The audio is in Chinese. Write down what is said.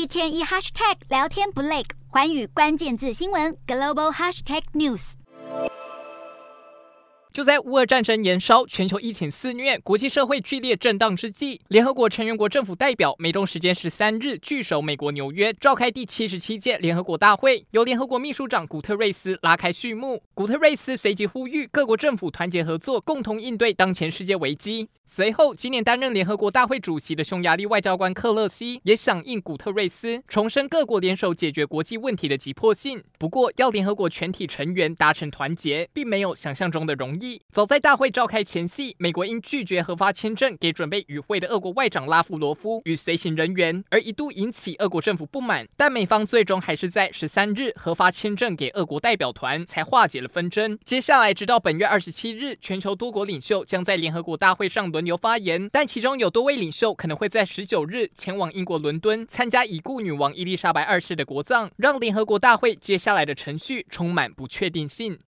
一天一 hashtag 聊天不累，寰宇关键字新闻 global hashtag news。就在乌俄战争延烧、全球疫情肆虐、国际社会剧烈震荡之际，联合国成员国政府代表美东时间十三日聚首美国纽约，召开第七十七届联合国大会，由联合国秘书长古特瑞斯拉开序幕。古特瑞斯随即呼吁各国政府团结合作，共同应对当前世界危机。随后，今年担任联合国大会主席的匈牙利外交官克勒西也响应古特瑞斯，重申各国联手解决国际问题的急迫性。不过，要联合国全体成员达成团结，并没有想象中的容易。早在大会召开前夕，美国因拒绝核发签证给准备与会的俄国外长拉夫罗夫与随行人员，而一度引起俄国政府不满。但美方最终还是在十三日核发签证给俄国代表团，才化解了纷争。接下来，直到本月二十七日，全球多国领袖将在联合国大会上轮流发言，但其中有多位领袖可能会在十九日前往英国伦敦参加已故女王伊丽莎白二世的国葬，让联合国大会接下来的程序充满不确定性。